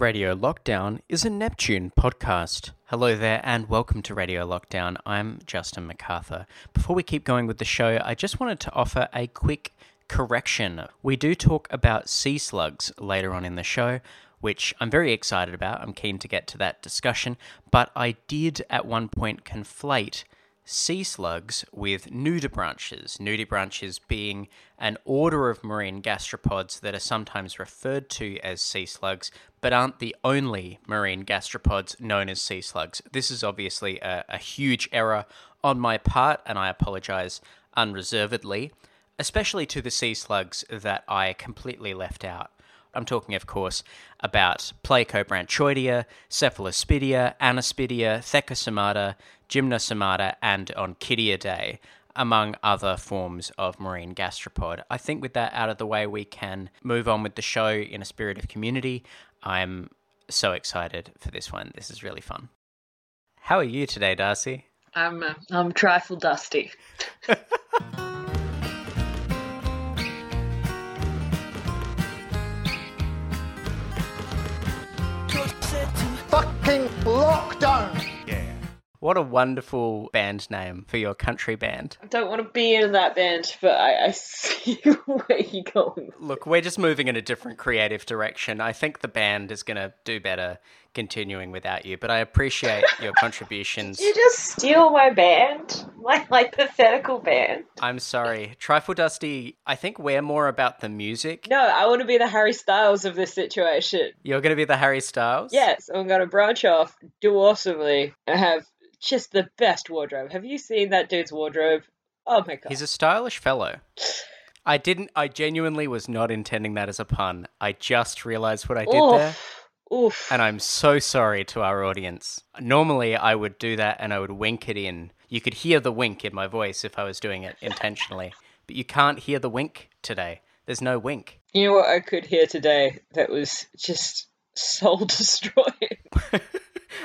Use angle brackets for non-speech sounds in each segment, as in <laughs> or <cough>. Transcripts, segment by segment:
Radio Lockdown is a Neptune podcast. Hello there, and welcome to Radio Lockdown. I'm Justin MacArthur. Before we keep going with the show, I just wanted to offer a quick correction. We do talk about sea slugs later on in the show, which I'm very excited about. I'm keen to get to that discussion, but I did at one point conflate sea slugs with nudibranches. Nudibranches being an order of marine gastropods that are sometimes referred to as sea slugs, but aren't the only marine gastropods known as sea slugs. This is obviously a, a huge error on my part, and I apologize unreservedly, especially to the sea slugs that I completely left out. I'm talking, of course, about Pleurobranchoidea, Cephalaspidea, Anaspidea, Thecosomata, Gymnosomata, and Onchidiidae, among other forms of marine gastropod. I think with that out of the way, we can move on with the show in a spirit of community. I'm so excited for this one. This is really fun. How are you today, Darcy? I'm uh, I'm trifle dusty. <laughs> fucking lockdown. What a wonderful band name for your country band. I don't want to be in that band, but I, I see <laughs> where you're going. Look, we're just moving in a different creative direction. I think the band is going to do better continuing without you, but I appreciate your <laughs> contributions. You just steal my band, my hypothetical band. I'm sorry. Trifle Dusty, I think we're more about the music. No, I want to be the Harry Styles of this situation. You're going to be the Harry Styles? Yes, I'm going to branch off, do awesomely, and have just the best wardrobe. Have you seen that dude's wardrobe? Oh my god. He's a stylish fellow. I didn't, I genuinely was not intending that as a pun. I just realized what I did Oof. there. Oof. And I'm so sorry to our audience. Normally, I would do that and I would wink it in. You could hear the wink in my voice if I was doing it intentionally. But you can't hear the wink today. There's no wink. You know what I could hear today that was just soul <laughs> destroying? <laughs>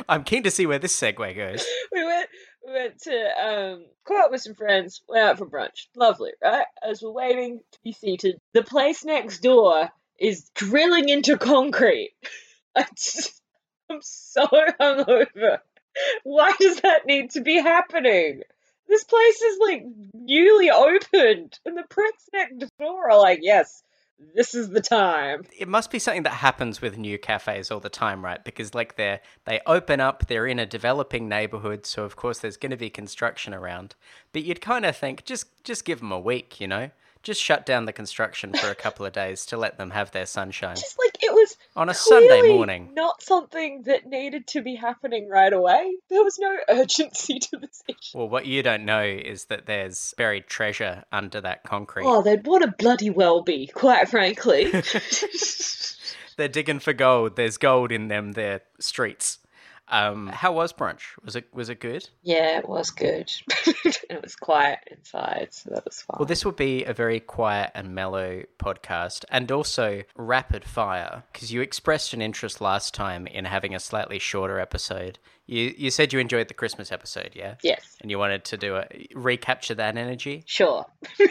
I'm keen to see where this segue goes. <laughs> we went we went to um caught with some friends, went out for brunch. Lovely, right? As we're waiting to be seated, the place next door is drilling into concrete. <laughs> I just, I'm so hungover. Why does that need to be happening? This place is like newly opened, and the pricks next door are like, yes, this is the time. It must be something that happens with new cafes all the time, right? Because like they're they open up, they're in a developing neighborhood, so of course there's going to be construction around. But you'd kind of think just just give them a week, you know? Just shut down the construction for a couple of days to let them have their sunshine. Just like was On a Sunday morning. Not something that needed to be happening right away. There was no <laughs> urgency to this issue. Well, what you don't know is that there's buried treasure under that concrete. Oh, they'd want to bloody well be, quite frankly. <laughs> They're digging for gold. There's gold in them. Their streets. Um, how was brunch? Was it was it good? yeah, it was good. <laughs> it was quiet inside, so that was fun. Well, this will be a very quiet and mellow podcast and also rapid fire because you expressed an interest last time in having a slightly shorter episode. You you said you enjoyed the Christmas episode, yeah? Yes, And you wanted to do a recapture that energy. sure. <laughs>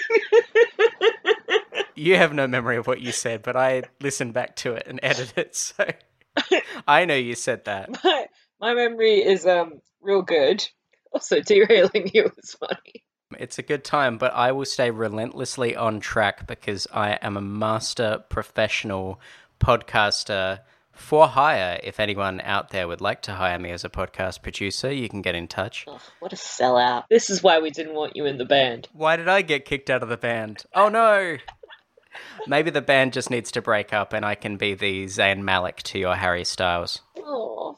You have no memory of what you said, but I listened back to it and <laughs> edited it, so I know you said that. My, my memory is um real good. <laughs> Also, derailing you was funny. It's a good time, but I will stay relentlessly on track because I am a master professional podcaster for hire. If anyone out there would like to hire me as a podcast producer, you can get in touch. Ugh, what a sellout. This is why we didn't want you in the band. Why did I get kicked out of the band? Oh no! Maybe the band just needs to break up and I can be the Zayn Malik to your Harry Styles. Oh,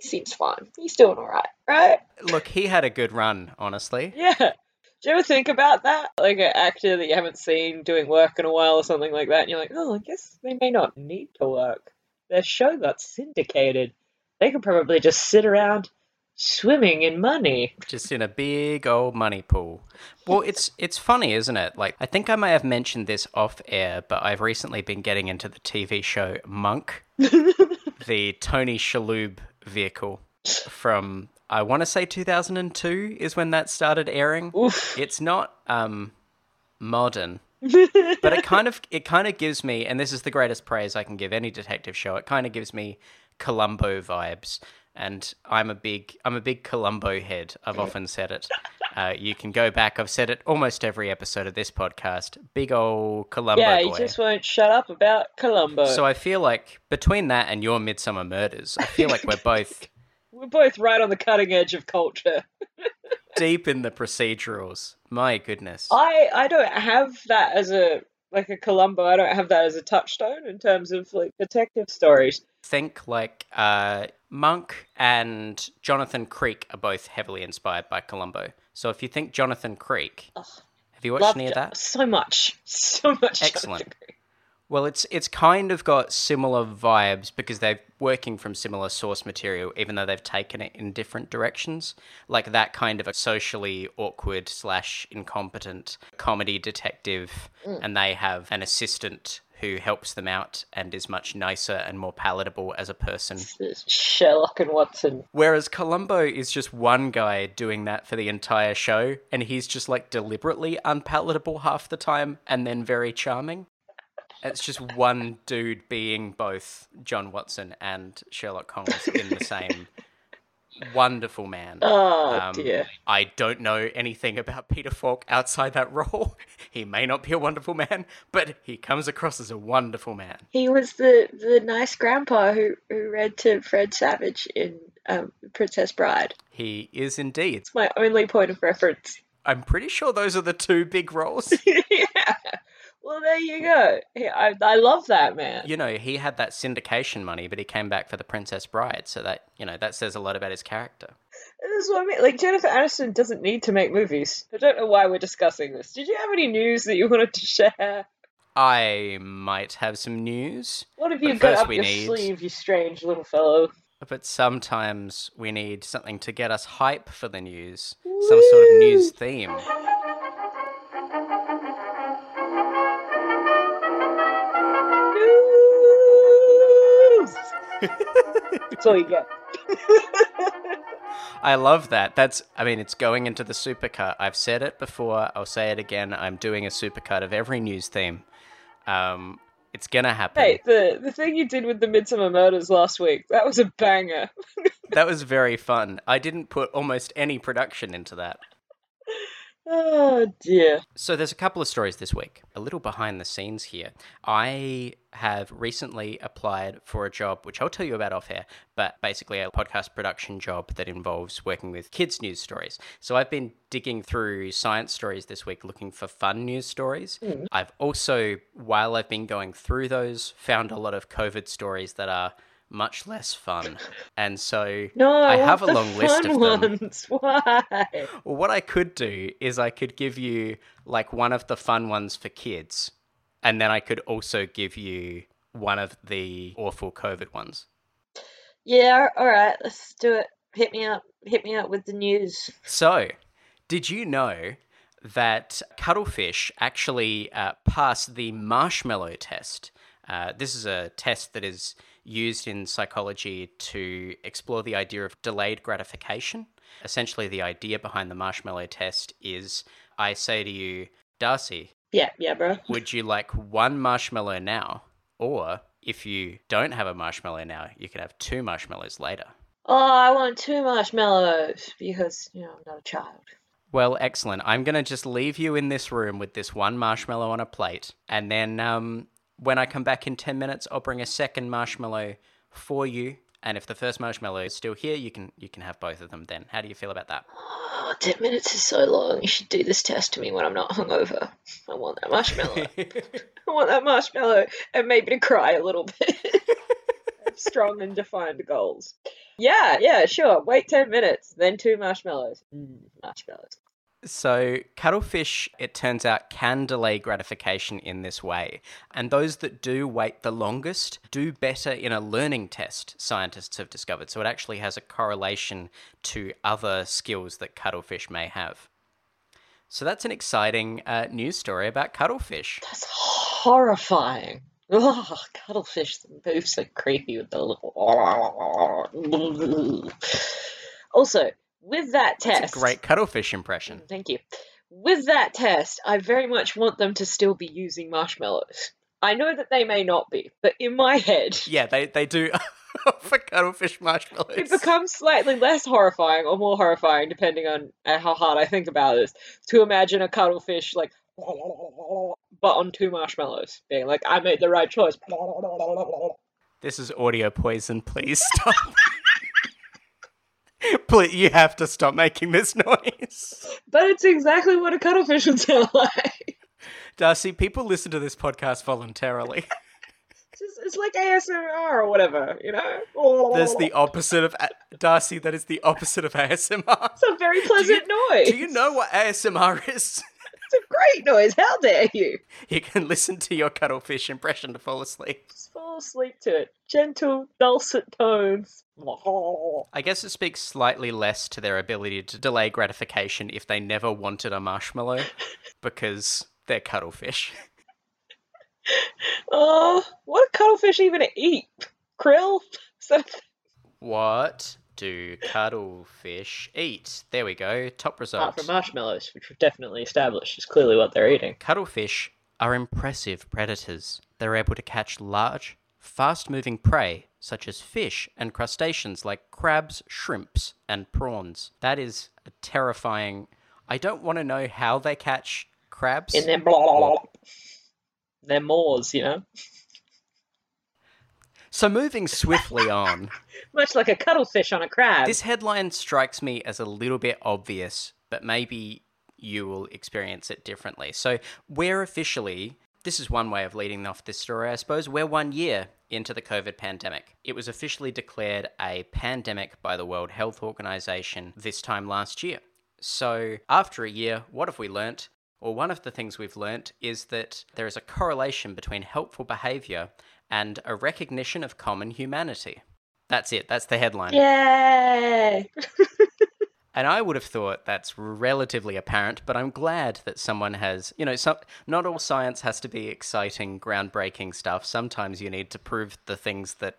he seems fine. He's doing alright, right? Look, he had a good run, honestly. Yeah. Do you ever think about that? Like an actor that you haven't seen doing work in a while or something like that, and you're like, oh, I guess they may not need to work. Their show got syndicated. They could probably just sit around swimming in money. just in a big old money pool. Well, it's it's funny, isn't it? Like I think I may have mentioned this off air, but I've recently been getting into the TV show Monk, <laughs> the Tony Shalhoub vehicle from I want to say 2002 is when that started airing. Oof. It's not um modern. <laughs> but it kind of it kind of gives me, and this is the greatest praise I can give any detective show. It kind of gives me Columbo vibes, and I'm a big I'm a big Columbo head. I've often said it. Uh, you can go back. I've said it almost every episode of this podcast. Big old Columbo yeah, boy. you just won't shut up about Columbo. So I feel like between that and your Midsomer Murders, I feel like we're both <laughs> We're both right on the cutting edge of culture. <laughs> deep in the procedurals. My goodness. I I don't have that as a like a Columbo. I don't have that as a touchstone in terms of like detective stories. think like uh, Monk and Jonathan Creek are both heavily inspired by Columbo. So if you think Jonathan Creek, have you watched any of that? so much, <laughs> so much. Excellent. Well, it's it's kind of got similar vibes because they're working from similar source material, even though they've taken it in different directions. Like that kind of a socially awkward slash incompetent comedy detective, mm. and they have an assistant who helps them out and is much nicer and more palatable as a person. It's Sherlock and Watson. Whereas Columbo is just one guy doing that for the entire show, and he's just like deliberately unpalatable half the time and then very charming. It's just one dude being both John Watson and Sherlock Holmes in the same wonderful man. Oh Um, dear. I don't know anything about Peter Falk outside that role. <laughs> He may not be a wonderful man, but he comes across as a wonderful man. He was the the nice grandpa who who read to Fred Savage in um, Princess Bride. He is indeed. It's my only point of reference. I'm pretty sure those are the two big roles. <laughs> Well, there you go. I, I love that man. you know, he had that syndication money, but he came back for the Princess Bride, so that you know that says a lot about his character. This is what I mean. Like Jennifer Aniston doesn't need to make movies. I don't know why we're discussing this. Did you have any news that you wanted to <laughs> share? I might have some news, What have you got up your need- sleeve, you strange little fellow? but sometimes we need something to get us hype for the news, some sort of news theme. That's all you get. I love that. That's, I mean, it's going into the supercut. I've said it before. I'll say it again. I'm doing a supercut of every news theme. Um, it's gonna happen. hey, the the thing you did with the Midsomer Murders last week, that was a banger. That was very fun. I didn't put almost any production into that. Oh dear. So there's a couple of stories this week. A little behind the scenes here. I have recently applied for a job, which I'll tell you about off air, but basically a podcast production job that involves working with kids' news stories. So I've been digging through science stories this week looking for fun news stories. Hmm. I've also, while I've been going through those, found a lot of COVID stories that are much less fun. And so No, I have a long list of them. ones. <laughs> Why? Well, what I could do is I could give you like one of the fun ones for kids, and then I could also give you one of the awful COVID ones. Yeah, all right, let's do it. Hit me up. Hit me up with the news. So, did you know that cuttlefish actually uh, pass the marshmallow test? Uh, this is a test that is used in psychology to explore the idea of delayed gratification. Essentially, the idea behind the marshmallow test is I say to you, Darcy, Yeah, yeah, bro. <laughs> would you like one marshmallow now? Or if you don't have a marshmallow now, you can have two marshmallows later. Oh, I want two marshmallows because you know I'm not a child. Well, excellent. I'm going to just leave you in this room with this one marshmallow on a plate. And then um, when I come back in 10 minutes, I'll bring a second marshmallow for you. And if the first marshmallow is still here, you can you can have both of them then. How do you feel about that? Ten minutes is so long. You should do this test to me when I'm not hungover. I want that marshmallow. <laughs> I want that marshmallow and maybe to cry a little bit. <laughs> Strong and defined goals. Yeah, yeah, sure. Wait 10 minutes, then two marshmallows. Mm, marshmallows. So, cuttlefish, it turns out, can delay gratification in this way. And those that do wait the longest do better in a learning test, scientists have discovered. So, it actually has a correlation to other skills that cuttlefish may have. So, that's an exciting uh, news story about cuttlefish. That's horrifying. Ugh, cuttlefish move so creepy with the little. <laughs> Also, with that That's test. a great cuttlefish impression. Thank you. with that test, I very much want them to still be using marshmallows. I know that they may not be, but in my head, Yeah, they, they do <laughs> for cuttlefish marshmallows. it becomes slightly less horrifying or more horrifying, depending on uh, how hard I think about this, to imagine a cuttlefish like, <laughs> but on two marshmallows, being like, I made the right choice. This is audio poison. Please stop. <laughs> <laughs> Please, you have to stop making this <laughs> noise. But it's exactly what a cuttlefish would sound <laughs> like. Darcy, people listen to this podcast voluntarily. It's, just- it's like ASMR or whatever, you know? That's the opposite of Darcy. That is the opposite of ASMR. It's a very pleasant noise. Do you know what ASMR is? A great noise. How dare you? You can listen to your cuttlefish impression to fall asleep. Just fall asleep to it. Gentle, dulcet tones. I guess it speaks slightly less to their ability to delay gratification if they never wanted a marshmallow <laughs> because they're cuttlefish. <laughs> Oh, what do cuttlefish even eat? Krill? Is that a thing? What do cuttlefish eat? There we go. Top result. Apart from marshmallows, which we've definitely established is clearly what they're eating. Cuttlefish are impressive predators. They're able to catch large, fast moving prey such as fish and crustaceans like crabs, shrimps, and prawns. That is a terrifying. I don't want to know how they catch crabs. In their blah, blah, blah. Their maws, you know? So, moving swiftly <laughs> on, Much like a cuttlefish on a crab. this headline strikes me as a little bit obvious, but maybe you will experience it differently. So, we're officially, this is one way of leading off this story, I suppose, we're one year into the COVID pandemic. It was officially declared a pandemic by the World Health Organization this time last year. So, after a year, what have we learnt? Well, one of the things we've learnt is that there is a correlation between helpful behavior and a recognition of common humanity. That's it, that's the headline. Yay! <laughs> And I would have thought that's relatively apparent, but I'm glad that someone has, you know, some, not all science has to be exciting, groundbreaking stuff. Sometimes you need to prove the things that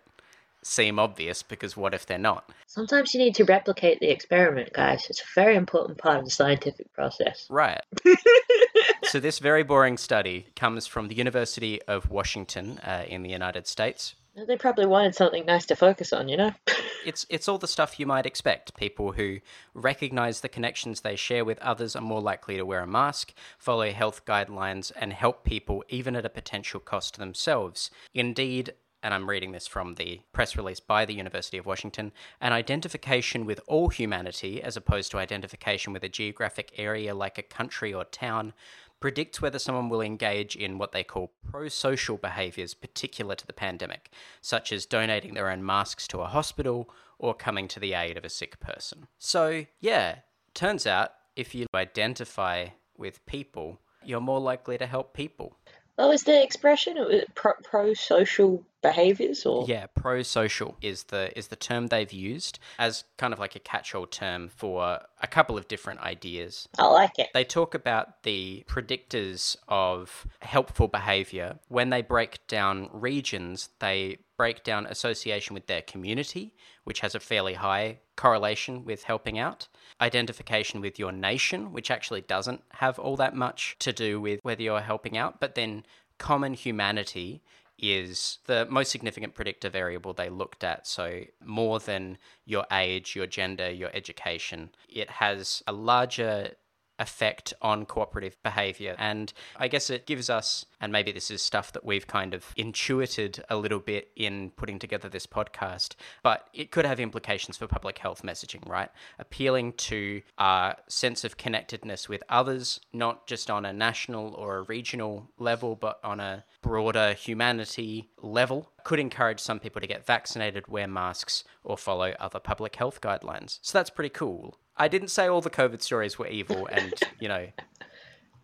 seem obvious because what if they're not? Sometimes you need to replicate the experiment, guys. It's a very important part of the scientific process. Right. <laughs> so, this very boring study comes from the University of Washington uh, in the United States. They probably wanted something nice to focus on, you know? <laughs> It's it's all the stuff you might expect. People who recognize the connections they share with others are more likely to wear a mask, follow health guidelines, and help people even at a potential cost to themselves. Indeed, and I'm reading this from the press release by the University of Washington, an identification with all humanity as opposed to identification with a geographic area like a country or town predicts whether someone will engage in what they call pro social behaviors particular to the pandemic, such as donating their own masks to a hospital or coming to the aid of a sick person. So, yeah, turns out if you identify with people, you're more likely to help people. Oh, what was the expression? It was pro, pro-social behaviors, or Yeah, pro-social is the is the term they've used as kind of like a catch-all term for a couple of different ideas. I like it. They talk about the predictors of helpful behavior. When they break down regions, they break down association with their community, which has a fairly high correlation with helping out, identification with your nation, which actually doesn't have all that much to do with whether you're helping out, but then common humanity is the most significant predictor variable they looked at. So, more than your age, your gender, your education, it has a larger effect on cooperative behavior. And I guess it gives us, and maybe this is stuff that we've kind of intuited a little bit in putting together this podcast, but it could have implications for public health messaging, right? Appealing to our sense of connectedness with others, not just on a national or a regional level, but on a broader humanity level, could encourage some people to get vaccinated, wear masks, or follow other public health guidelines. So that's pretty cool. I didn't say all the COVID stories were evil and, you know, <laughs>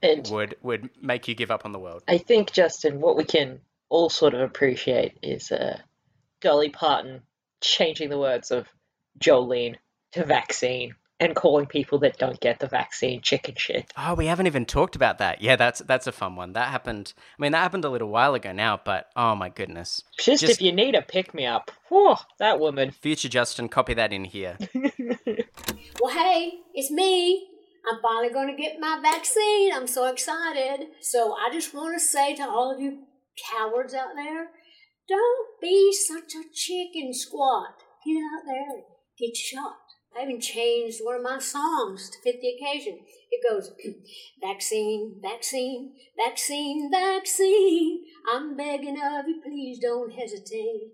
And would would make you give up on the world. I think, Justin, what we can all sort of appreciate is uh, Dolly Parton changing the words of Jolene to vaccine and calling people that don't get the vaccine chicken shit. Oh, we haven't even talked about that. Yeah, that's that's a fun one. That happened. I mean, that happened a little while ago now, but oh my goodness. Just, Just- if you need a pick me up, whew, that woman. Future Justin, copy that in here. <laughs> Well, hey, it's me. I'm finally going to get my vaccine. I'm so excited. So I just want to say to all of you cowards out there, don't be such a chicken squat. Get out there and get shot. I even changed one of my songs to fit the occasion. It goes, <clears throat> vaccine, vaccine, vaccine, vaccine. I'm begging of you, please don't hesitate.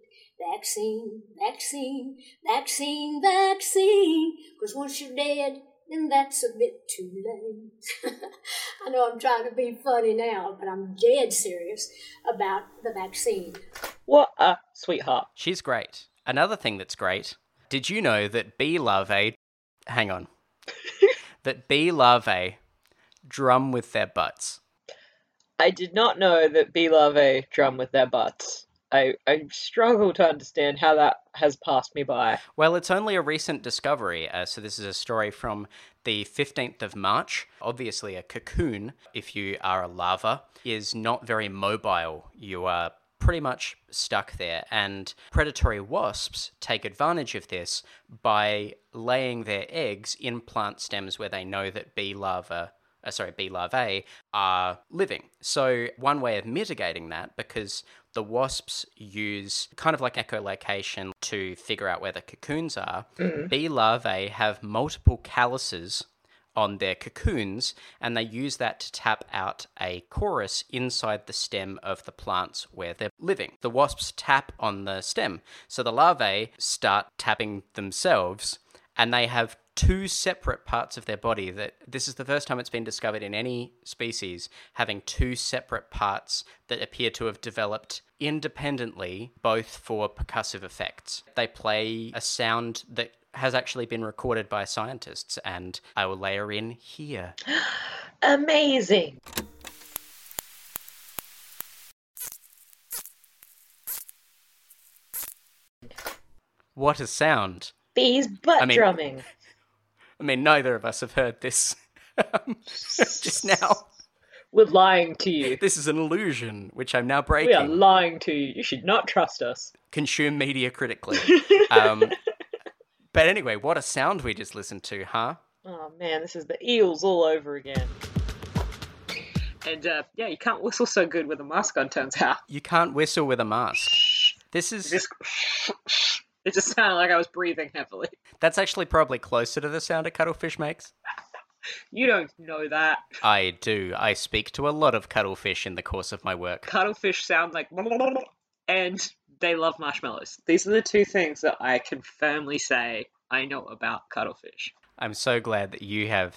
Vaccine, vaccine, vaccine, vaccine. Because once you're dead, then that's a bit too late. <laughs> I know I'm trying to be funny now, but I'm dead serious about the vaccine. What a sweetheart. She's great. Another thing that's great did you know that bee larvae. Hang on. <laughs> that bee larvae drum with their butts? I did not know that bee larvae drum with their butts. I, I struggle to understand how that has passed me by. Well, it's only a recent discovery. Uh, so, this is a story from the 15th of March. Obviously, a cocoon, if you are a larva, is not very mobile. You are pretty much stuck there. And predatory wasps take advantage of this by laying their eggs in plant stems where they know that bee larvae uh, sorry, bee larvae are living. So, one way of mitigating that, because the wasps use kind of like echolocation to figure out where the cocoons are, Mm-hmm. bee larvae have multiple calluses on their cocoons, and they use that to tap out a chorus inside the stem of the plants where they're living. The wasps tap on the stem, so the larvae start tapping themselves, and they have two separate parts of their body that this is the first time it's been discovered in any species having two separate parts that appear to have developed independently both for percussive effects they play a sound that has actually been recorded by scientists and i will layer in here <gasps> Amazing. what a sound Bees butt I mean- drumming. <laughs> i mean neither of us have heard this <laughs> just now We're lying to you. this is an illusion which i'm now breaking We are lying to you. You should not trust us. consume media critically. <laughs> Um, but anyway, what a sound we just listened to, huh? Oh man, this is the eels all over again. And uh, yeah, you can't whistle so good with a mask on, turns out. You can't whistle with a mask. This is Just <laughs> it just sounded like I was breathing heavily. that's actually probably closer to the sound a cuttlefish makes. You don't know that. I do. I speak to a lot of cuttlefish in the course of my work. Cuttlefish sound like <laughs> and they love marshmallows. These are the two things that I can firmly say I know about cuttlefish. I'm so glad that you have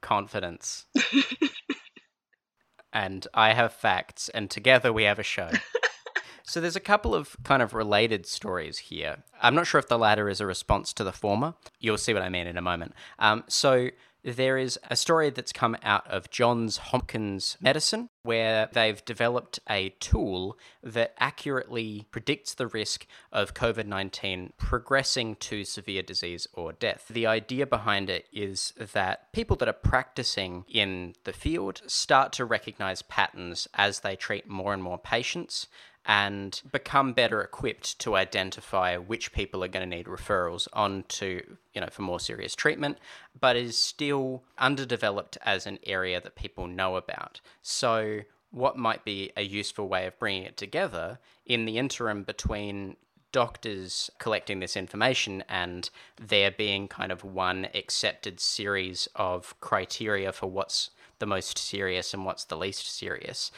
confidence. <laughs> and I have facts, and together we have a show. <laughs> so there's a couple of kind of related stories here. I'm not sure if the latter is a response to the former. You'll see what I mean in a moment. Um, so there is a story that's come out of Johns Hopkins Medicine where they've developed a tool that accurately predicts the risk of COVID 19 progressing to severe disease or death. The idea behind it is that people that are practicing in the field start to recognize patterns as they treat more and more patients and become better equipped to identify which people are going to need referrals on to, you know, for more serious treatment, but is still underdeveloped as an area that people know about. So, what might be a useful way of bringing it together in the interim between doctors collecting this information and there being kind of one accepted series of criteria for what's the most serious and what's the least serious,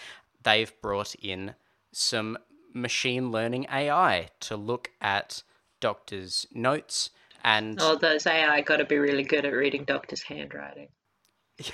they've brought in some machine learning AI to look at doctors' notes and Oh, those AI got to be really good at reading doctors' handwriting. <laughs>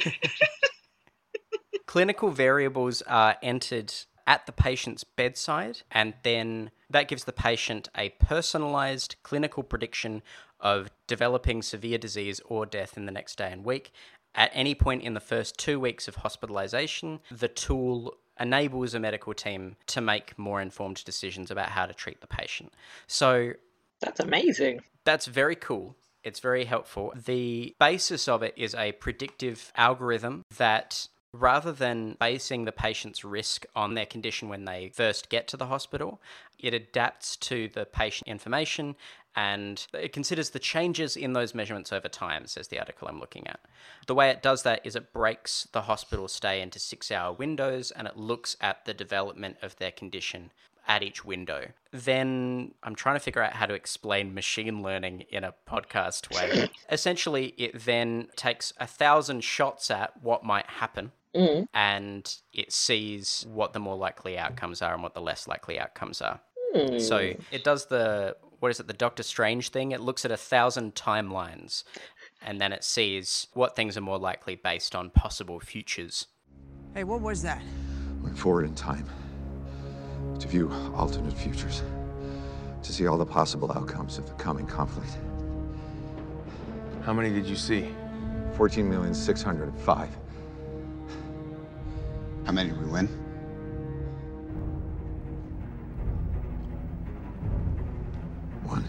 clinical variables are entered at the patient's bedside, and then that gives the patient a personalized clinical prediction of developing severe disease or death in the next day and week. At any point in the first two weeks of hospitalization, the tool enables a medical team to make more informed decisions about how to treat the patient. So That's amazing. that's very cool. It's very helpful. The basis of it is a predictive algorithm that rather than basing the patient's risk on their condition when they first get to the hospital, it adapts to the patient information and it considers the changes in those measurements over time, says the article I'm looking at. The way it does that is it breaks the hospital stay into six hour windows and it looks at the development of their condition at each window. Then I'm trying to figure out how to explain machine learning in a podcast way. <laughs> Essentially, it then takes a thousand shots at what might happen Mm. and it sees what the more likely outcomes are and what the less likely outcomes are. Hmm. So it does the what is it, the Doctor Strange thing? It looks at a thousand timelines and then it sees what things are more likely based on possible futures. Hey, what was that? Went forward in time to view alternate futures, to see all the possible outcomes of the coming conflict. How many did you see? 14,605. How many did we win? One.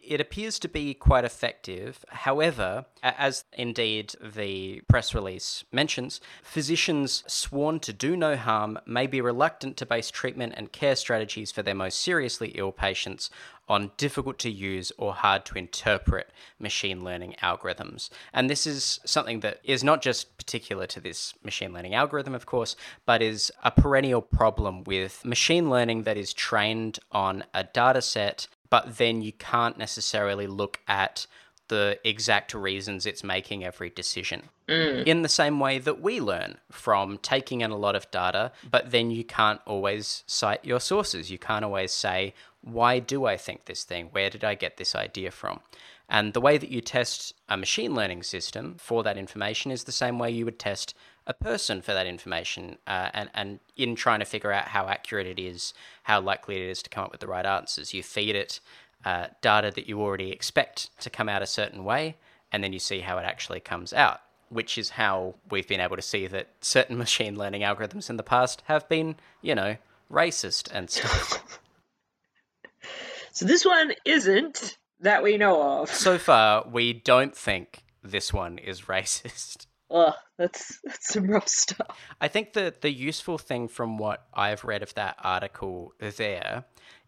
It appears to be quite effective. However, as indeed the press release mentions, physicians sworn to do no harm may be reluctant to base treatment and care strategies for their most seriously ill patients on difficult to use or hard to interpret machine learning algorithms. And this is something that is not just particular to this machine learning algorithm, of course, but is a perennial problem with machine learning that is trained on a data set, but then you can't necessarily look at the exact reasons it's making every decision. Mm. In the same way that we learn from taking in a lot of data, but then you can't always cite your sources. You can't always say, why do I think this thing? Where did I get this idea from? And the way that you test a machine learning system for that information is the same way you would test a person for that information. Uh, and, and in trying to figure out how accurate it is, how likely it is to come up with the right answers, you feed it uh, data that you already expect to come out a certain way, and then you see how it actually comes out. Which is how we've been able to see that certain <laughs> machine learning algorithms in the past have been, you know, racist and stuff. <laughs> So this one isn't that we know of. so far, we don't think this one is racist. Ugh, that's that's some rough stuff. I think the the useful thing from what I've read of that article there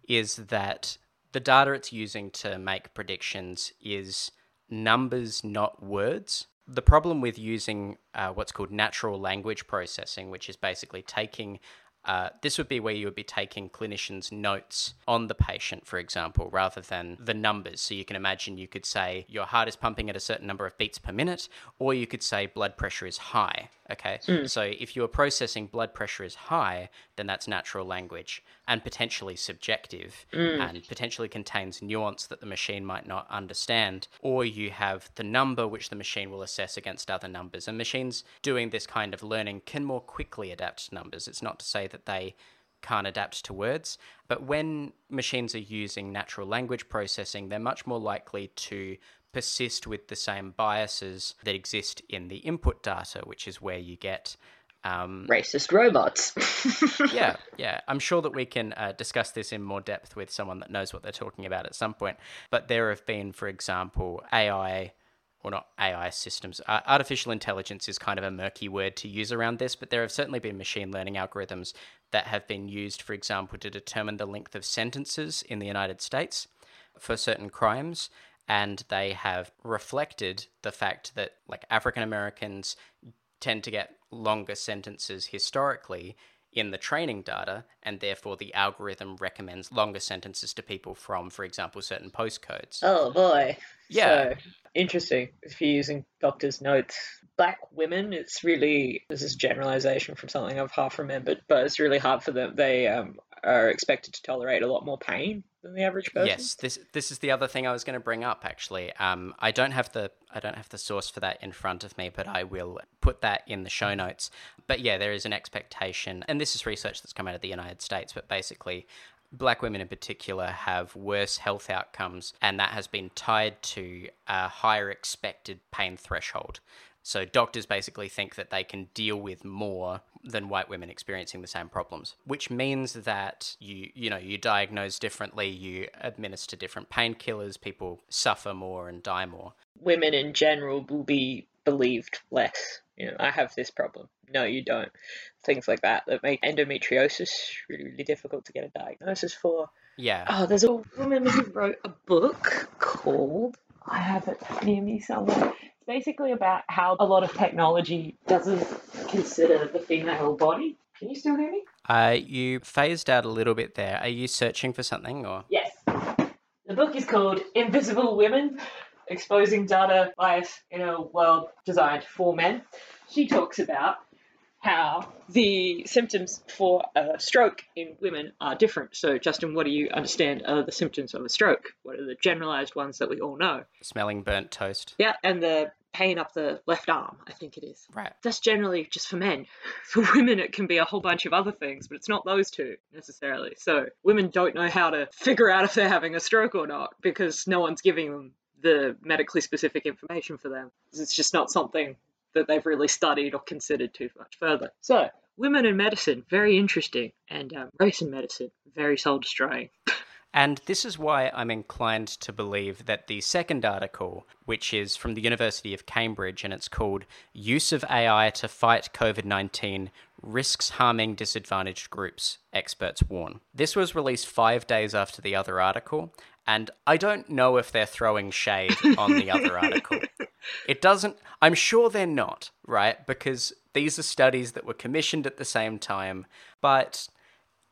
is that the data it's using to make predictions is numbers, not words. The problem with using uh, what's called natural language processing, which is basically taking uh, this would be where you would be taking clinicians' notes on the patient, for example, rather than the numbers. So you can imagine you could say your heart is pumping at a certain number of beats per minute, or you could say blood pressure is high. Okay. Mm. So if you are processing blood pressure is high, then that's natural language and potentially subjective mm. and potentially contains nuance that the machine might not understand. Or you have the number which the machine will assess against other numbers. And machines doing this kind of learning can more quickly adapt to numbers. It's not to say that they can't adapt to words. But when machines are using natural language processing, they're much more likely to persist with the same biases that exist in the input data, which is where you get. Um, Racist robots. <laughs> yeah, yeah. I'm sure that we can uh, discuss this in more depth with someone that knows what they're talking about at some point. But there have been, for example, AI, or not AI systems, uh, artificial intelligence is kind of a murky word to use around this, but there have certainly been machine learning algorithms that have been used, for example, to determine the length of sentences in the United States for certain crimes. And they have reflected the fact that, like, African Americans tend to get longer sentences historically in the training data, and therefore the algorithm recommends longer sentences to people from, for example, certain postcodes. oh boy. Yeah. So, interesting. If you're using doctor's notes. Black women, it's really this is generalization from something I've half remembered, but it's really hard for them. They um, are expected to tolerate a lot more pain than the average person. Yes, this this is the other thing I was going to bring up. Actually, um, I don't have the I don't have the source for that in front of me, but I will put that in the show notes. But yeah, there is an expectation, and this is research that's come out of the United States. But basically, black women in particular have worse health outcomes, and that has been tied to a higher expected pain threshold. So doctors basically think that they can deal with more than white women experiencing the same problems, which means that you you know you diagnose differently, you administer different painkillers, people suffer more and die more. women in general will be believed less. You know, I have this problem. No, you don't. Things like that that make endometriosis really, really difficult to get a diagnosis for. Yeah. Oh, there's a woman who wrote a book called I have it near me somewhere. It's basically about how a lot of technology doesn't consider the female body. Can you still hear me? Uh, you phased out a little bit there. Are you searching for something or? Yes. The book is called Invisible Women Exposing Data Bias in a World Designed for Men. She talks about how the symptoms for a stroke in women are different. So, Justin, what do you understand are the symptoms of a stroke? What are the generalized ones that we all know? Smelling burnt toast. Yeah, and the pain up the left arm, I think it is. Right. That's generally just for men. <laughs> For women, it can be a whole bunch of other things, but it's not those two necessarily. So, women don't know how to figure out if they're having a stroke or not because no one's giving them the medically specific information for them. It's just not something that they've really studied or considered too much further. So, women in medicine, very interesting, and um, race in medicine, very soul destroying. <laughs> And this is why I'm inclined to believe that the second article, which is from the University of Cambridge and it's called Use of AI to Fight COVID 19 Risks Harming Disadvantaged Groups, Experts Warn. This was released five days after the other article, and I don't know if they're throwing shade on the other <laughs> article. It doesn't, I'm sure they're not, right? Because these are studies that were commissioned at the same time, but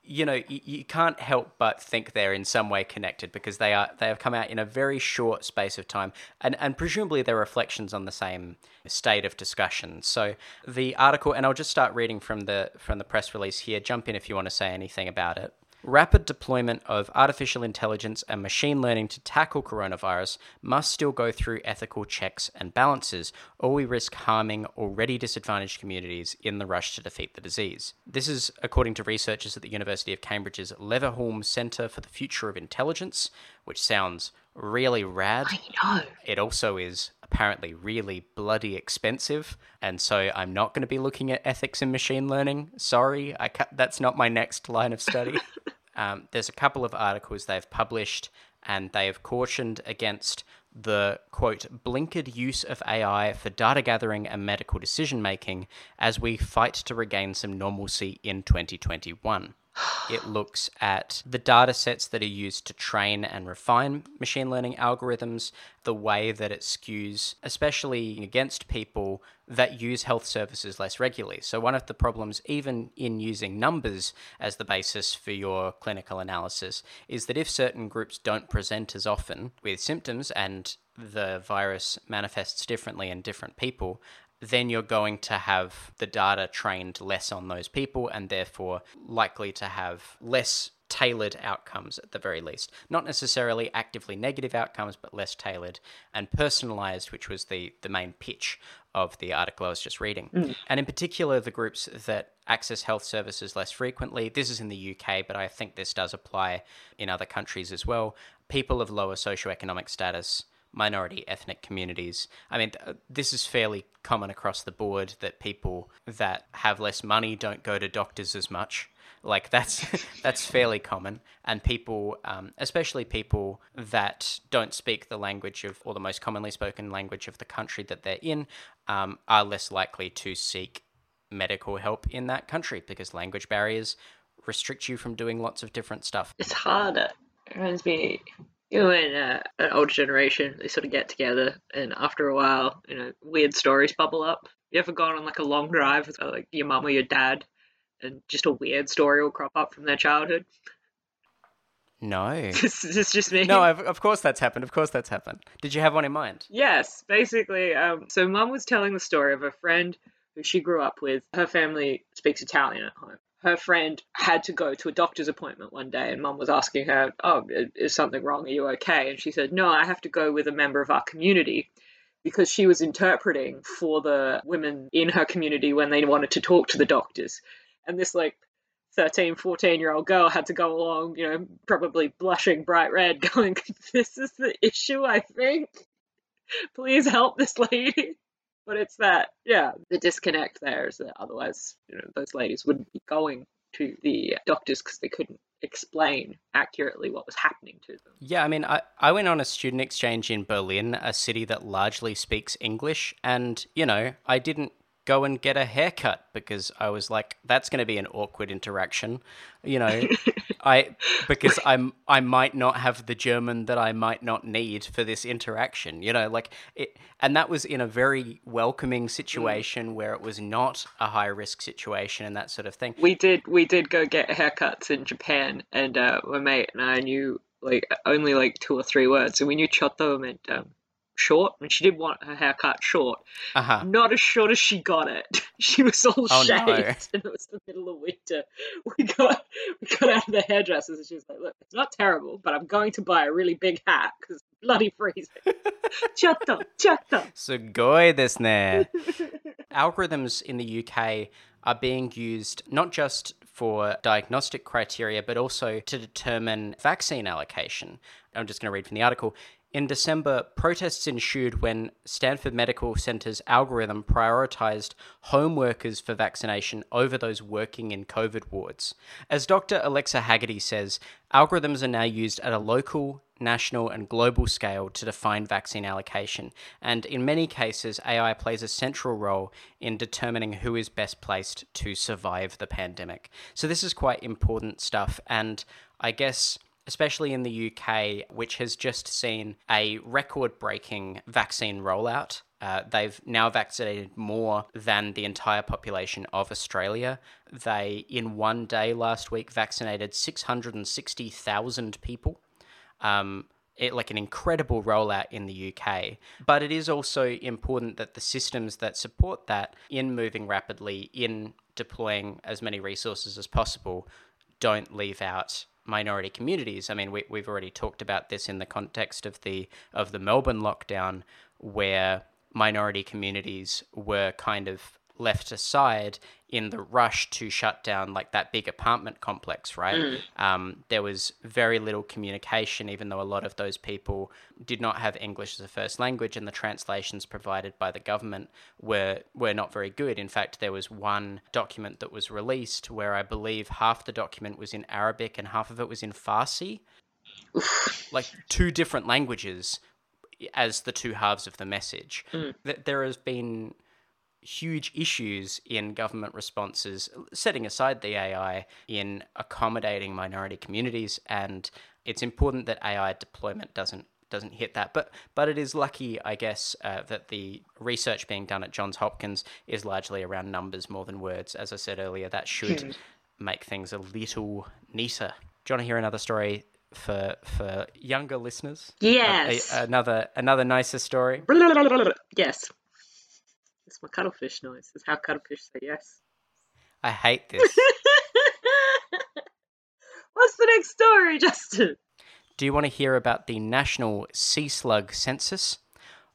you know you, you can't help but think they're in some way connected because they are they have come out in a very short space of time and and presumably they're reflections on the same state of discussion. So the article and I'll just start reading from the from the press release here. Jump in if you want to say anything about it Rapid deployment of artificial intelligence and machine learning to tackle coronavirus must still go through ethical checks and balances, or we risk harming already disadvantaged communities in the rush to defeat the disease. This is according to researchers at the University of Cambridge's Leverhulme Centre for the Future of Intelligence, which sounds really rad. I know. It also is apparently really bloody expensive, and so I'm not going to be looking at ethics in machine learning. Sorry, I ca- that's not my next line of study. <laughs> um, there's a couple of articles they've published, and they have cautioned against the quote blinkered use of AI for data gathering and medical decision making as we fight to regain some normalcy in 2021. It looks at the data sets that are used to train and refine machine learning algorithms, the way that it skews, especially against people that use health services less regularly. So, one of the problems, even in using numbers as the basis for your clinical analysis, is that if certain groups don't present as often with symptoms and the virus manifests differently in different people, then you're going to have the data trained less on those people and therefore likely to have less tailored outcomes at the very least. Not necessarily actively negative outcomes, but less tailored and personalized, which was the, the main pitch of the article I was just reading. Mm. And in particular, the groups that access health services less frequently. This is in the UK, but I think this does apply in other countries as well. People of lower socioeconomic status minority ethnic communities. I mean, th- this is fairly common across the board that people that have less money don't go to doctors as much. Like <laughs> that's that's fairly common, and people, um, especially people that don't speak the language of or the most commonly spoken language of the country that they're in, um, are less likely to seek medical help in that country because language barriers restrict you from doing lots of different stuff. It's harder. It reminds me, you know, when uh, an older generation, they sort of get together, and after a while, you know, weird stories bubble up. You ever gone on like a long drive with like your mum or your dad, and just a weird story will crop up from their childhood? No. <laughs> It's just me. No, of, of course that's happened. Of course that's happened. Did you have one in mind? Yes, basically. Um, so mum was telling the story of a friend who she grew up with. Her family speaks Italian at home. Her friend had to go to a doctor's appointment one day, and mum was asking her, "Oh, is something wrong? Are you okay?" And she said, "No, I have to go with a member of our community." Because she was interpreting for the women in her community when they wanted to talk to the doctors. And this, like, 13, 14 year old girl had to go along, you know, probably blushing bright red, <laughs> going, This is the issue, I think. Please help this lady. But it's that, yeah, the disconnect there is that otherwise, you know, those ladies wouldn't be going to the doctors because they couldn't explain accurately what was happening to them. Yeah, I mean, I, I went on a student exchange in Berlin, a city that largely speaks English, and, you know, I didn't go and get a haircut because I was like, that's going to be an awkward interaction, you know. <laughs> I because I'm I might not have the German that I might not need for this interaction, you know, like it, and that was in a very welcoming situation where it was not a high risk situation and that sort of thing. We did we did go get haircuts in Japan, and uh, my mate and I knew like only like two or three words, and we knew chotto meant um, short, and she did want her hair cut short. Uh-huh. Not as short as she got it. <laughs> she was all oh, shaved, no. and it was the middle of winter. We got we got out of the hairdressers, and she was like, "Look, it's not terrible, but I'm going to buy a really big hat because bloody freezing." Chotto, chotto. Sugoi this ne. <laughs> Algorithms in the UK are being used not just for diagnostic criteria, but also to determine vaccine allocation. I'm just going to read from the article. In December, protests ensued when Stanford Medical Center's algorithm prioritized home workers for vaccination over those working in COVID wards. As Dr. Alexa Hagerty says, algorithms are now used at a local, national, and global scale to define vaccine allocation, and in many cases, AI plays a central role in determining who is best placed to survive the pandemic. So, this is quite important stuff, and I guess especially in the UK, which has just seen a record breaking vaccine rollout. Uh, they've now vaccinated more than the entire population of Australia. They, in one day last week, vaccinated 660,000 people. Um, it, like an incredible rollout in the UK. But it is also important that the systems that support that in moving rapidly, in deploying as many resources as possible, don't leave out minority communities. I mean, we, we've already talked about this in the context of the of the Melbourne lockdown, where minority communities were kind of left aside in the rush to shut down like that big apartment complex right? Um, there was very little communication even though a lot of those people did not have english as a first language and the translations provided by the government were were not very good. In fact there was one document that was released where i believe half the document was in arabic and half of it was in farsi. Like two different languages as the two halves of the message. Th- There has been huge issues in government responses, setting aside the AI, in accommodating minority communities, and it's important that AI deployment doesn't doesn't hit that. But but it is lucky, I guess, uh, that the research being done at Johns Hopkins is largely around numbers more than words. As I said earlier, that should make things a little neater. Do you want to hear another story for for younger listeners? A- a- Yes. another another nicer story. yes. It's my cuttlefish noise. It's how cuttlefish say yes. I hate this. <laughs> What's the next story, Justin? Do you want to hear about the National Sea Slug Census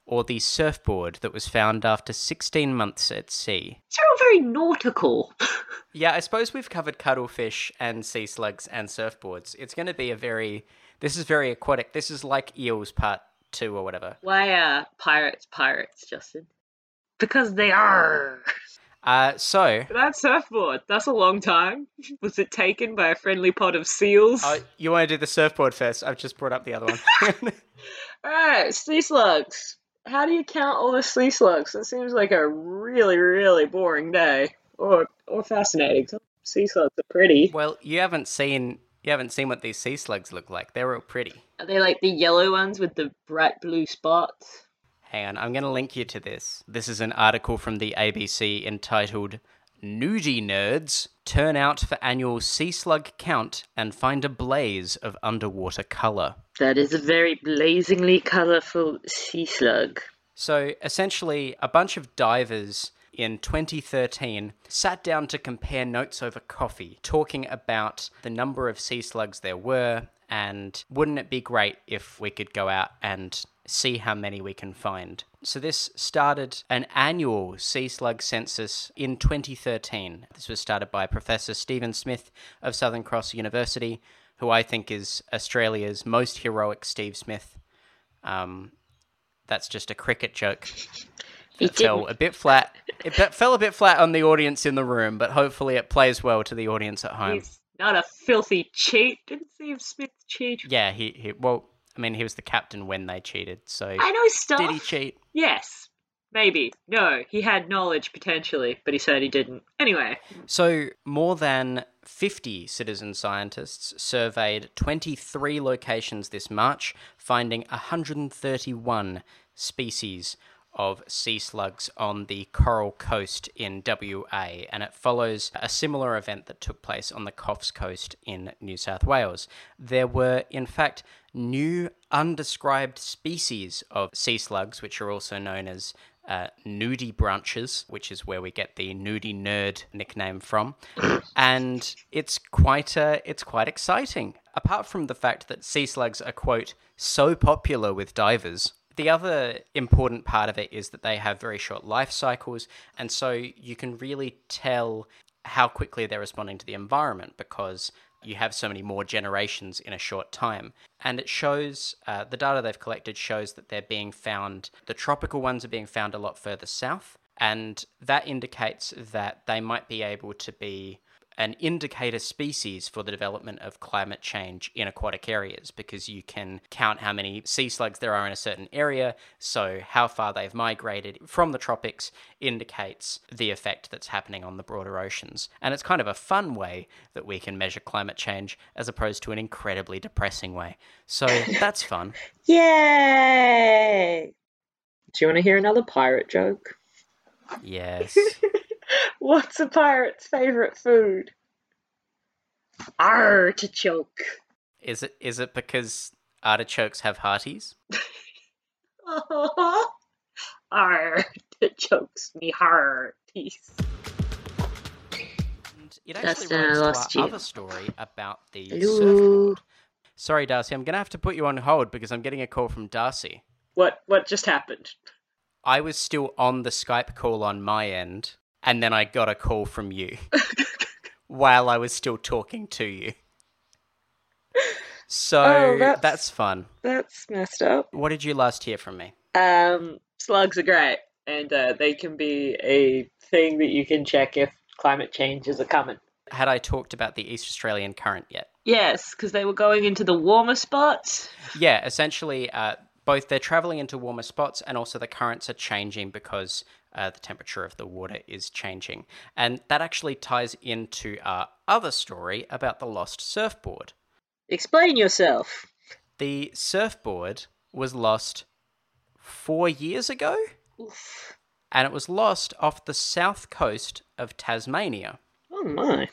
or the surfboard that was found after 16 months at sea? It's all very nautical. <laughs> Yeah, I suppose we've covered cuttlefish and sea slugs and surfboards. It's going to be a very this is very aquatic. This is like eels part 2 or whatever. Why are pirates pirates, Justin? Because they are. Uh so That surfboard, that's a long time. Was it taken by a friendly pod of seals? uh, you want to do the surfboard first? I've just brought up the other one. <laughs> Alright, sea slugs. How do you count all the sea slugs? It seems like a really, really boring day. Or or fascinating. Some sea slugs are pretty. well, you haven't seen you haven't seen what these sea slugs look like. They're all pretty. Are they like the yellow ones with the bright blue spots? Hang on, I'm going to link you to this. This is an article from the ABC entitled Nudie Nerds Turn Out for Annual Sea Slug Count and Find a Blaze of Underwater Colour. That is a very blazingly colourful sea slug. So essentially, a bunch of divers in 2013 sat down to compare notes over coffee, talking about the number of sea slugs there were, and wouldn't it be great if we could go out and see how many we can find? So, this started an annual sea slug census in 2013. This was started by Professor Stephen Smith of Southern Cross University, who I think is Australia's most heroic Steve Smith. Um, that's just a cricket joke. It fell didn't- a bit flat. It fell a bit flat on the audience in the room, but hopefully it plays well to the audience at home. He's not a filthy cheat. Didn't Steve Smith cheat? Yeah, he, he well, I mean, he was the captain when they cheated, so I know stuff. did he cheat? Yes. Maybe. No, he had knowledge potentially, but he said he didn't. Anyway, So, more than 50 citizen scientists surveyed 23 locations this March, finding 131 species of sea slugs on the Coral Coast in WA, and it follows a similar event that took place on the Coffs Coast in New South Wales. There were, in fact, new undescribed species of sea slugs, which are also known as uh, nudibranchs, which is where we get the nudie nerd nickname from, and it's quite uh, it's quite exciting. Apart from the fact that sea slugs are quote so popular with divers. The other important part of it is that they have very short life cycles, and so you can really tell how quickly they're responding to the environment because you have so many more generations in a short time. And it shows, uh, the data they've collected shows that they're being found, the tropical ones are being found a lot further south. And that indicates that they might be able to be an indicator species for the development of climate change in aquatic areas because you can count how many sea slugs there are in a certain area. So, how far they've migrated from the tropics indicates the effect that's happening on the broader oceans. And it's kind of a fun way that we can measure climate change as opposed to an incredibly depressing way. So, <laughs> that's fun. Yay! Do you want to hear another pirate joke? Yes. <laughs> <laughs> What's a pirate's favorite food? Artichoke. Is it is it because artichokes have hearties? <laughs> Artichokes me hearties. And it actually Justin, I runs lost to our you. other story about the surfboard. Sorry, Darcy, I'm gonna have to put you on hold because I'm getting a call from Darcy. What what just happened? I was still on the Skype call on my end, and then I got a call from you <laughs> while I was still talking to you. So Oh, that's- that's fun. That's messed up. What did you last hear from me? Um, slugs are great, and uh, they can be a thing that you can check if climate changes are coming. Had I talked about the East Australian current yet? Yes, because they were going into the warmer spots. Yeah, essentially, uh, both they're traveling into warmer spots and also the currents are changing because uh, the temperature of the water is changing. And that actually ties into our other story about the lost surfboard. Explain yourself. The surfboard was lost four years ago, Oof. and it was lost off the south coast of Tasmania. Oh my.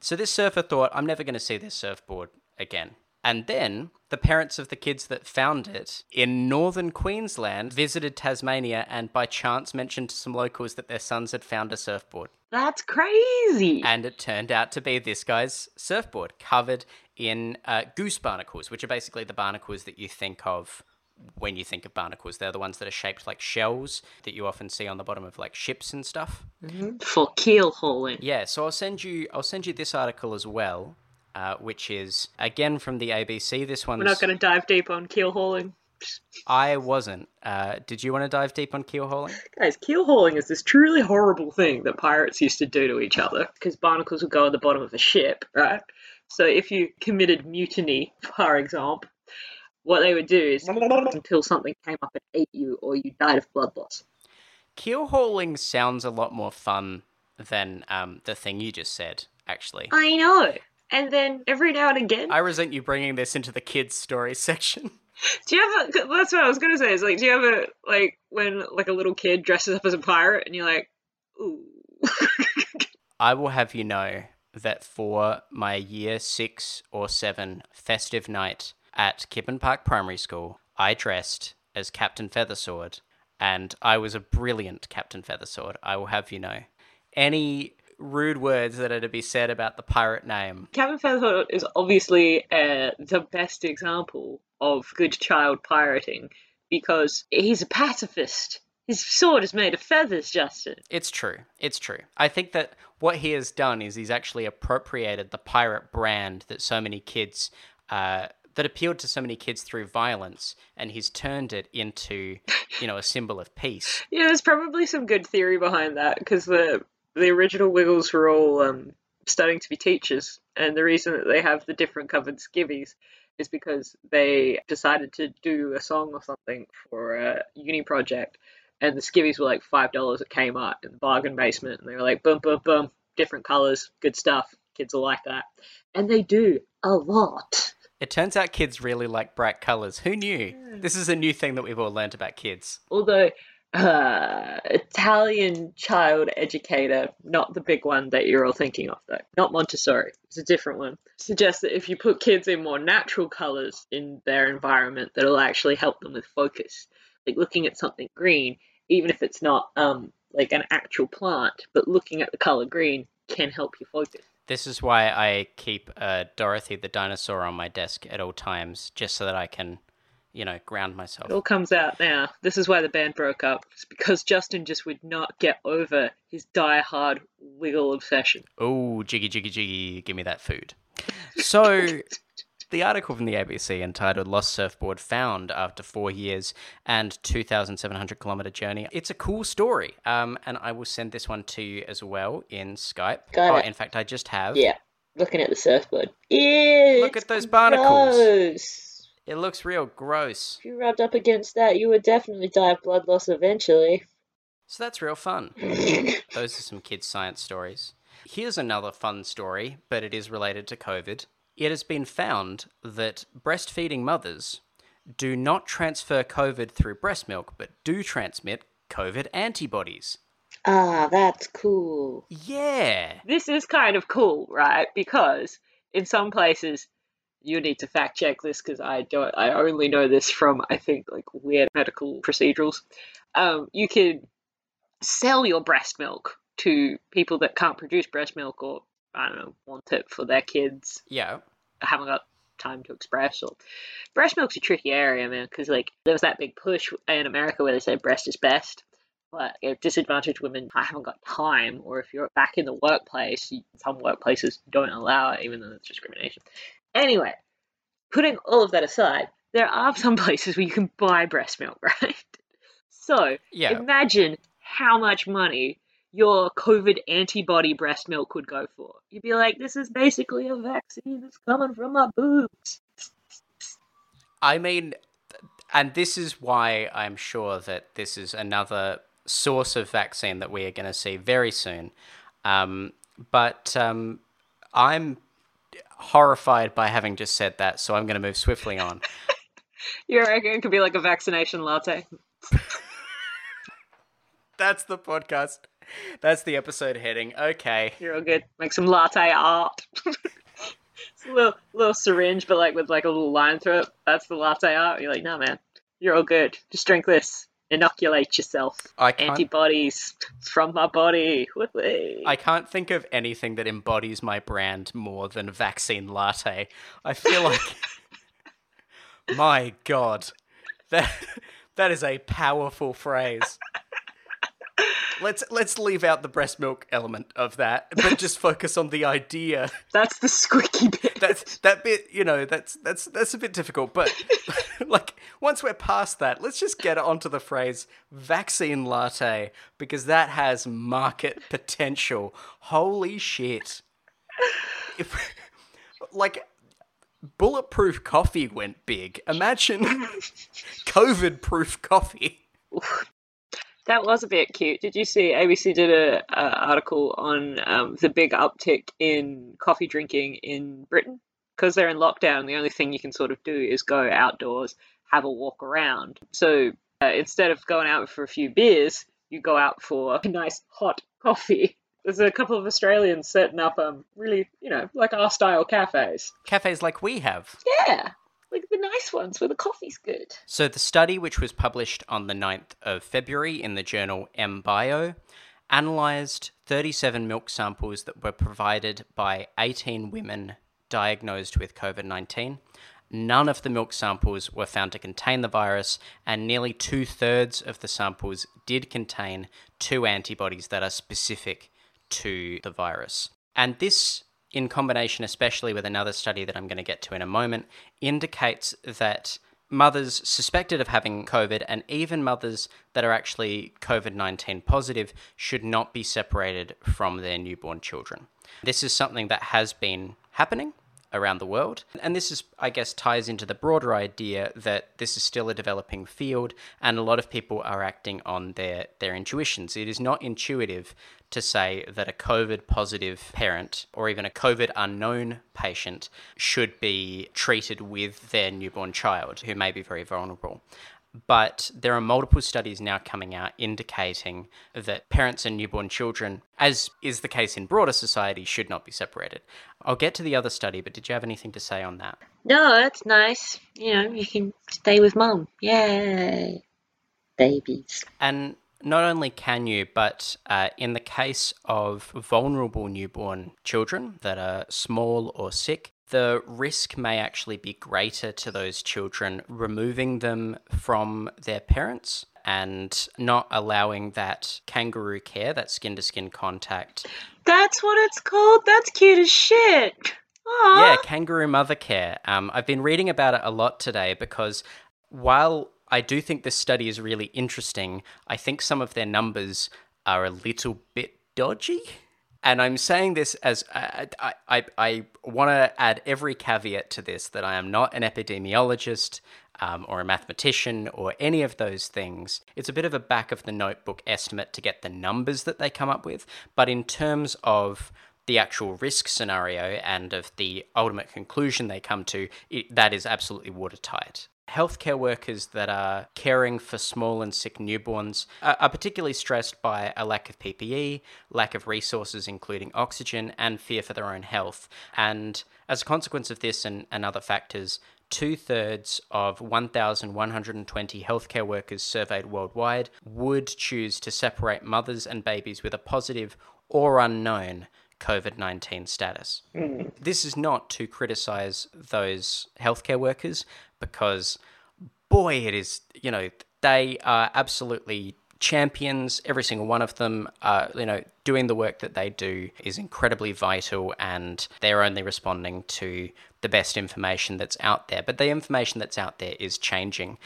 So this surfer thought, I'm never going to see this surfboard again. And then the parents of the kids that found it in northern Queensland visited Tasmania and by chance mentioned to some locals that their sons had found a surfboard. That's crazy. And it turned out to be this guy's surfboard covered in uh, goose barnacles, which are basically the barnacles that you think of when you think of barnacles. They're the ones that are shaped like shells that you often see on the bottom of like ships and stuff. For keel hauling. Yeah, so I'll send you I'll send you this article as well, uh, which is again from the ABC. This one. We're not going to dive deep on keel hauling. I wasn't. Uh, did you want to dive deep on keel hauling? Guys, keel hauling is this truly horrible thing that pirates used to do to each other because barnacles would go at the bottom of a ship, right? So if you committed mutiny, for example, what they would do is until something came up and ate you or you died of blood loss. Keel hauling sounds a lot more fun than um, the thing you just said. Actually, I know. And then every now and again, I resent you bringing this into the kids' story section. do you have? A, That's what I was gonna say. Is like, do you have a like when like a little kid dresses up as a pirate and you're like, ooh. <laughs> I will have you know that for my year six or seven festive night at Kippen Park Primary School, I dressed as Captain Feathersword, and I was a brilliant Captain Feathersword. I will have you know. Any rude words that are to be said about the pirate name? Captain Feathersword is obviously uh, the best example of good child pirating because he's a pacifist. His sword is made of feathers, Justin. It's true. It's true. I think that what he has done is he's actually appropriated the pirate brand that so many kids, uh, that appealed to so many kids through violence, and he's turned it into, you know, a symbol of peace. <laughs> Yeah, there's probably some good theory behind that because the the original Wiggles were all um, studying to be teachers, and the reason that they have the different covered skivvies is because they decided to do a song or something for a uni project, and the skivvies were like five dollars at Kmart in the bargain basement, and they were like boom, boom, boom, different colors, good stuff. Kids will like that, and they do a lot. It turns out kids really like bright colors. Who knew? This is a new thing that we've all learned about kids. Although uh, Italian child educator, not the big one that you're all thinking of, though. Not Montessori. It's a different one. Suggests that if you put kids in more natural colors in their environment, that'll actually help them with focus. Like looking at something green, even if it's not um like an actual plant, but looking at the color green can help you focus. This is why I keep uh, Dorothy the dinosaur on my desk at all times, just so that I can, you know, ground myself. It all comes out now. This is why the band broke up. It's because Justin just would not get over his die-hard wiggle obsession. Oh, jiggy, jiggy, jiggy, give me that food. So, <laughs> the article from the ABC entitled Lost Surfboard Found After Four Years and 2,700 Kilometer Journey. It's a cool story. Um, and I will send this one to you as well in Skype. Got oh, it. in fact, I just have. Yeah, looking at the surfboard. Ew, Look at those barnacles. gross. It looks real gross. If you rubbed up against that, you would definitely die of blood loss eventually. So that's real fun. <laughs> Those are some kids' science stories. Here's another fun story, but it is related to COVID. It has been found that breastfeeding mothers do not transfer COVID through breast milk, but do transmit COVID antibodies. ah, that's cool. Yeah. This is kind of cool, right? Because in some places, you need to fact check this because I don't. I only know this from I think like weird medical procedurals. Um, you can sell your breast milk to people that can't produce breast milk or I don't know want it for their kids Yeah. haven't got time to express or breast milk's a tricky area man because like there was that big push in america where they say breast is best but if disadvantaged women I haven't got time or if you're back in the workplace you, some workplaces don't allow it even though it's discrimination anyway putting all of that aside there are some <laughs> places where you can buy breast milk <laughs> right so Yeah. imagine how much money your COVID antibody breast milk would go for. You'd be like, this is basically a vaccine that's coming from my boobs. I mean, and this is why I'm sure that this is another source of vaccine that we are going to see very soon. Um, but um, I'm horrified by having just said that, so I'm going to move swiftly on. <laughs> You reckon it could be like a vaccination latte? <laughs> That's the podcast. That's the episode heading. Okay. You're all good. Make some latte art. <laughs> it's a little, little syringe, but like with like a little line through it. That's the latte art. You're like, nah, man. You're all good. Just drink this. Inoculate yourself. I can't, Antibodies from my body. I can't think of anything that embodies my brand more than vaccine latte. I feel like, <laughs> my God, that that is a powerful phrase. Let's let's leave out the breast milk element of that, but just focus on the idea. That's the squeaky bit. That's that bit, you know, that's that's that's a bit difficult, but <laughs> like once we're past that, let's just get onto the phrase vaccine latte because that has market potential. Holy shit. If like bulletproof coffee went big. Imagine <laughs> COVID proof coffee. That was a bit cute. Did you see ABC did a, a article on um, the big uptick in coffee drinking in Britain because they're in lockdown. The only thing you can sort of do is go outdoors, have a walk around. So uh, instead of going out for a few beers, you go out for a nice hot coffee. There's a couple of Australians setting up um really you know like our style cafes. Cafes like we have. Yeah, like the nice ones where the coffee's good. So, the study, which was published on the 9th of February in the journal mBio, analysed 37 milk samples that were provided by 18 women diagnosed with COVID 19. None of the milk samples were found to contain the virus, and nearly two thirds of the samples did contain two antibodies that are specific to the virus. And this in combination, especially with another study that I'm going to get to in a moment, indicates that mothers suspected of having COVID and even mothers that are actually COVID 19 positive should not be separated from their newborn children. This is something that has been happening around the world. And this is, I guess, ties into the broader idea that this is still a developing field and a lot of people are acting on their, their intuitions. It is not intuitive to say that a COVID positive parent or even a COVID unknown patient should be treated with their newborn child who may be very vulnerable but there are multiple studies now coming out indicating that parents and newborn children, as is the case in broader society, should not be separated. I'll get to the other study, but did you have anything to say on that? No, that's nice. You know, you can stay with mum. Yay. Babies. And not only can you, but uh, in the case of vulnerable newborn children that are small or sick, the risk may actually be greater to those children removing them from their parents and not allowing that kangaroo care, that skin to skin contact. That's what it's called? That's cute as shit. Aww. Yeah, kangaroo mother care. Um, I've been reading about it a lot today because while I do think this study is really interesting, I think some of their numbers are a little bit dodgy. And I'm saying this as I, I, I, I want to add every caveat to this that I am not an epidemiologist um, or a mathematician or any of those things. It's a bit of a back of the notebook estimate to get the numbers that they come up with. But in terms of the actual risk scenario and of the ultimate conclusion they come to, it, that is absolutely watertight. Healthcare workers that are caring for small and sick newborns are, particularly stressed by a lack of PPE, lack of resources, including oxygen, and fear for their own health. And as a consequence of this and, and other factors, two thirds of 1,120 healthcare workers surveyed worldwide would choose to separate mothers and babies with a positive or unknown COVID 19 status. Mm. This is not to criticize those healthcare workers because, boy, it is, you know, they are absolutely champions. Every single one of them, uh, you know, doing the work that they do is incredibly vital and they're only responding to the best information that's out there. But the information that's out there is changing.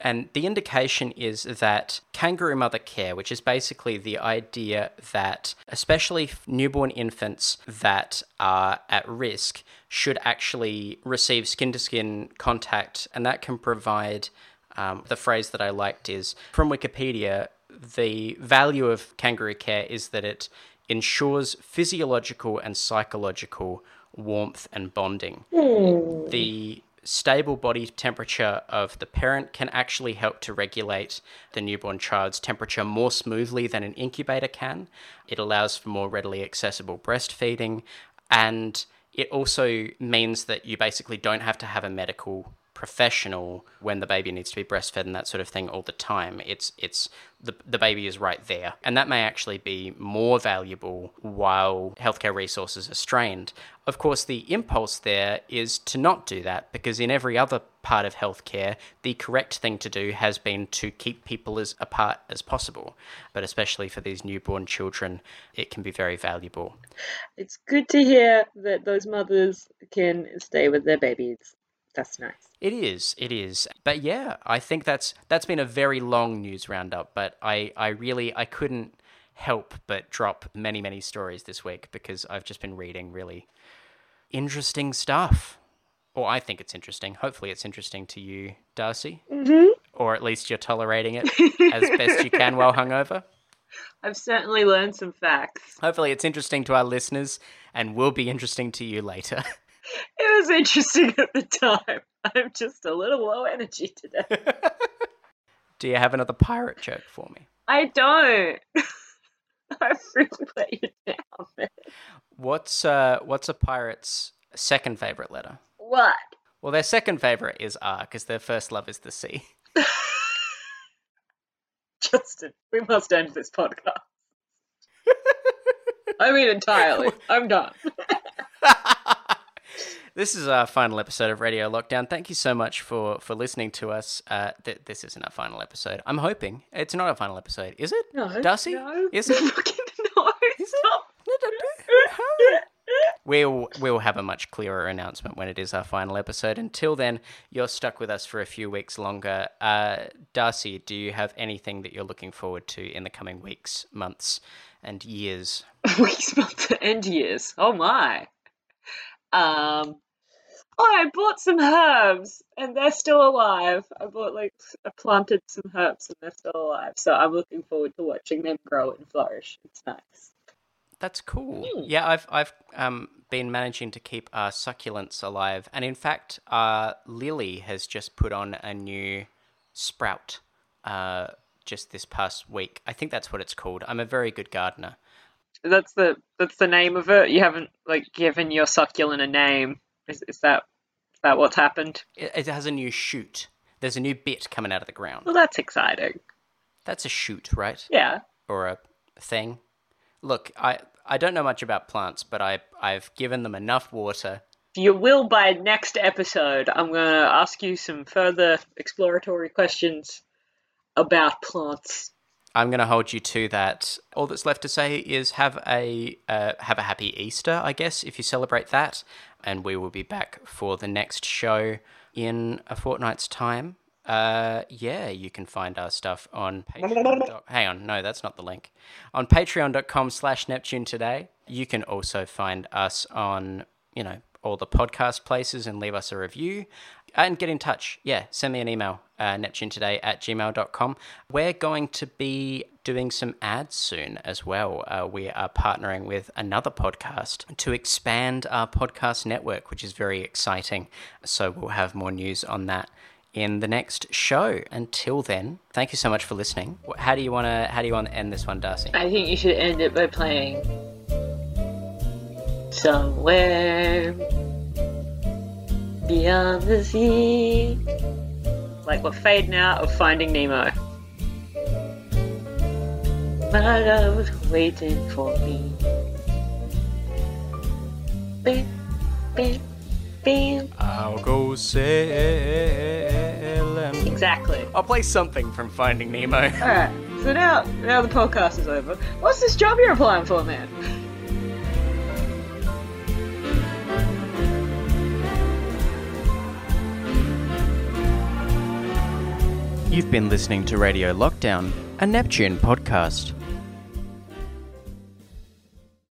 And the indication is that kangaroo mother care, which is basically the idea that especially newborn infants that are at risk should actually receive skin to skin contact, and that can provide. Um, the phrase that I liked is from Wikipedia the value of kangaroo care is that it ensures physiological and psychological warmth and bonding. Mm. The stable body temperature of the parent can actually help to regulate the newborn child's temperature more smoothly than an incubator can. It allows for more readily accessible breastfeeding, and it also means that you basically don't have to have a medical professional when the baby needs to be breastfed and that sort of thing all the time. It's it's the the baby is right there, and that may actually be more valuable while healthcare resources are strained. Of course, the impulse there is to not do that because in every other part of healthcare, the correct thing to do has been to keep people as apart as possible. But especially for these newborn children, it can be very valuable. It's good to hear that those mothers can stay with their babies. That's nice. It is, it is. But yeah, I think that's that's been a very long news roundup, but I I really I couldn't help but drop many many stories this week because I've just been reading really interesting stuff. Or I think it's interesting. Hopefully it's interesting to you, Darcy. Mm-hmm. Or at least you're tolerating it <laughs> as best you can while hungover. I've certainly learned some facts. Hopefully it's interesting to our listeners and will be interesting to you later. <laughs> It was interesting at the time. <laughs> I'm just a little low energy today. <laughs> Do you have another pirate joke for me? I don't. <laughs> I've really let you down, man. What's uh what's a pirate's second favorite letter? What? Well, their second favorite is R because their first love is the sea. Justin, we must end this podcast. I mean, entirely. I'm done. This is our final episode of Radio Lockdown. Thank you so much for for listening to us. Uh, th- this isn't our final episode. I'm hoping it's not our final episode. Is it? No. Darcy? No. Is it? <laughs> Fucking no. Is it? Stop. No, don't do it. <laughs> We'll we'll have a much clearer announcement when it is our final episode. Until then, you're stuck with us for a few weeks longer. Uh, Darcy, do you have anything that you're looking forward to in the coming weeks, months, and years? <laughs> Weeks, months, and years. Oh my. Um. Oh, I bought some herbs and they're still alive. I bought like I planted some herbs and they're still alive. So I'm looking forward to watching them grow and flourish. It's nice. That's cool. Hmm. Yeah, I've I've um, been managing to keep our succulents alive, and in fact, uh, Lily has just put on a new sprout uh, just this past week. I think that's what it's called. I'm a very good gardener. That's the that's the name of it. You haven't like given your succulent a name. Is is that is that what's happened? It, it has a new shoot. There's a new bit coming out of the ground. Well, that's exciting. That's a shoot, right? Yeah. Or a thing. Look, I I don't know much about plants, but I I've given them enough water. You will, by next episode, I'm going to ask you some further exploratory questions about plants. I'm going to hold you to that. All that's left to say is have a uh, have a happy Easter, I guess, if you celebrate that, and we will be back for the next show in a fortnight's time. Uh, yeah, you can find our stuff on Patreon. <laughs> Hang on, no, that's not the link. On patreon.com slash Neptune today. You can also find us on, you know, all the podcast places and leave us a review. And get in touch. Yeah, send me an email, uh, neptunetoday at gmail.com. We're going to be doing some ads soon as well. Uh, we are partnering with another podcast to expand our podcast network, which is very exciting. So we'll have more news on that in the next show. Until then, thank you so much for listening. How do you want to? How do you want to end this one, Darcy? I think you should end it by playing somewhere beyond the sea. Like we're fading out of Finding Nemo. My love was waiting for me. Bam, bam, bam. I'll go sailing. Exactly. I'll play something from Finding Nemo. Alright, so now now the podcast is over. What's this job you're applying for, man? You've been listening to Radio Lockdown, a Neptune podcast.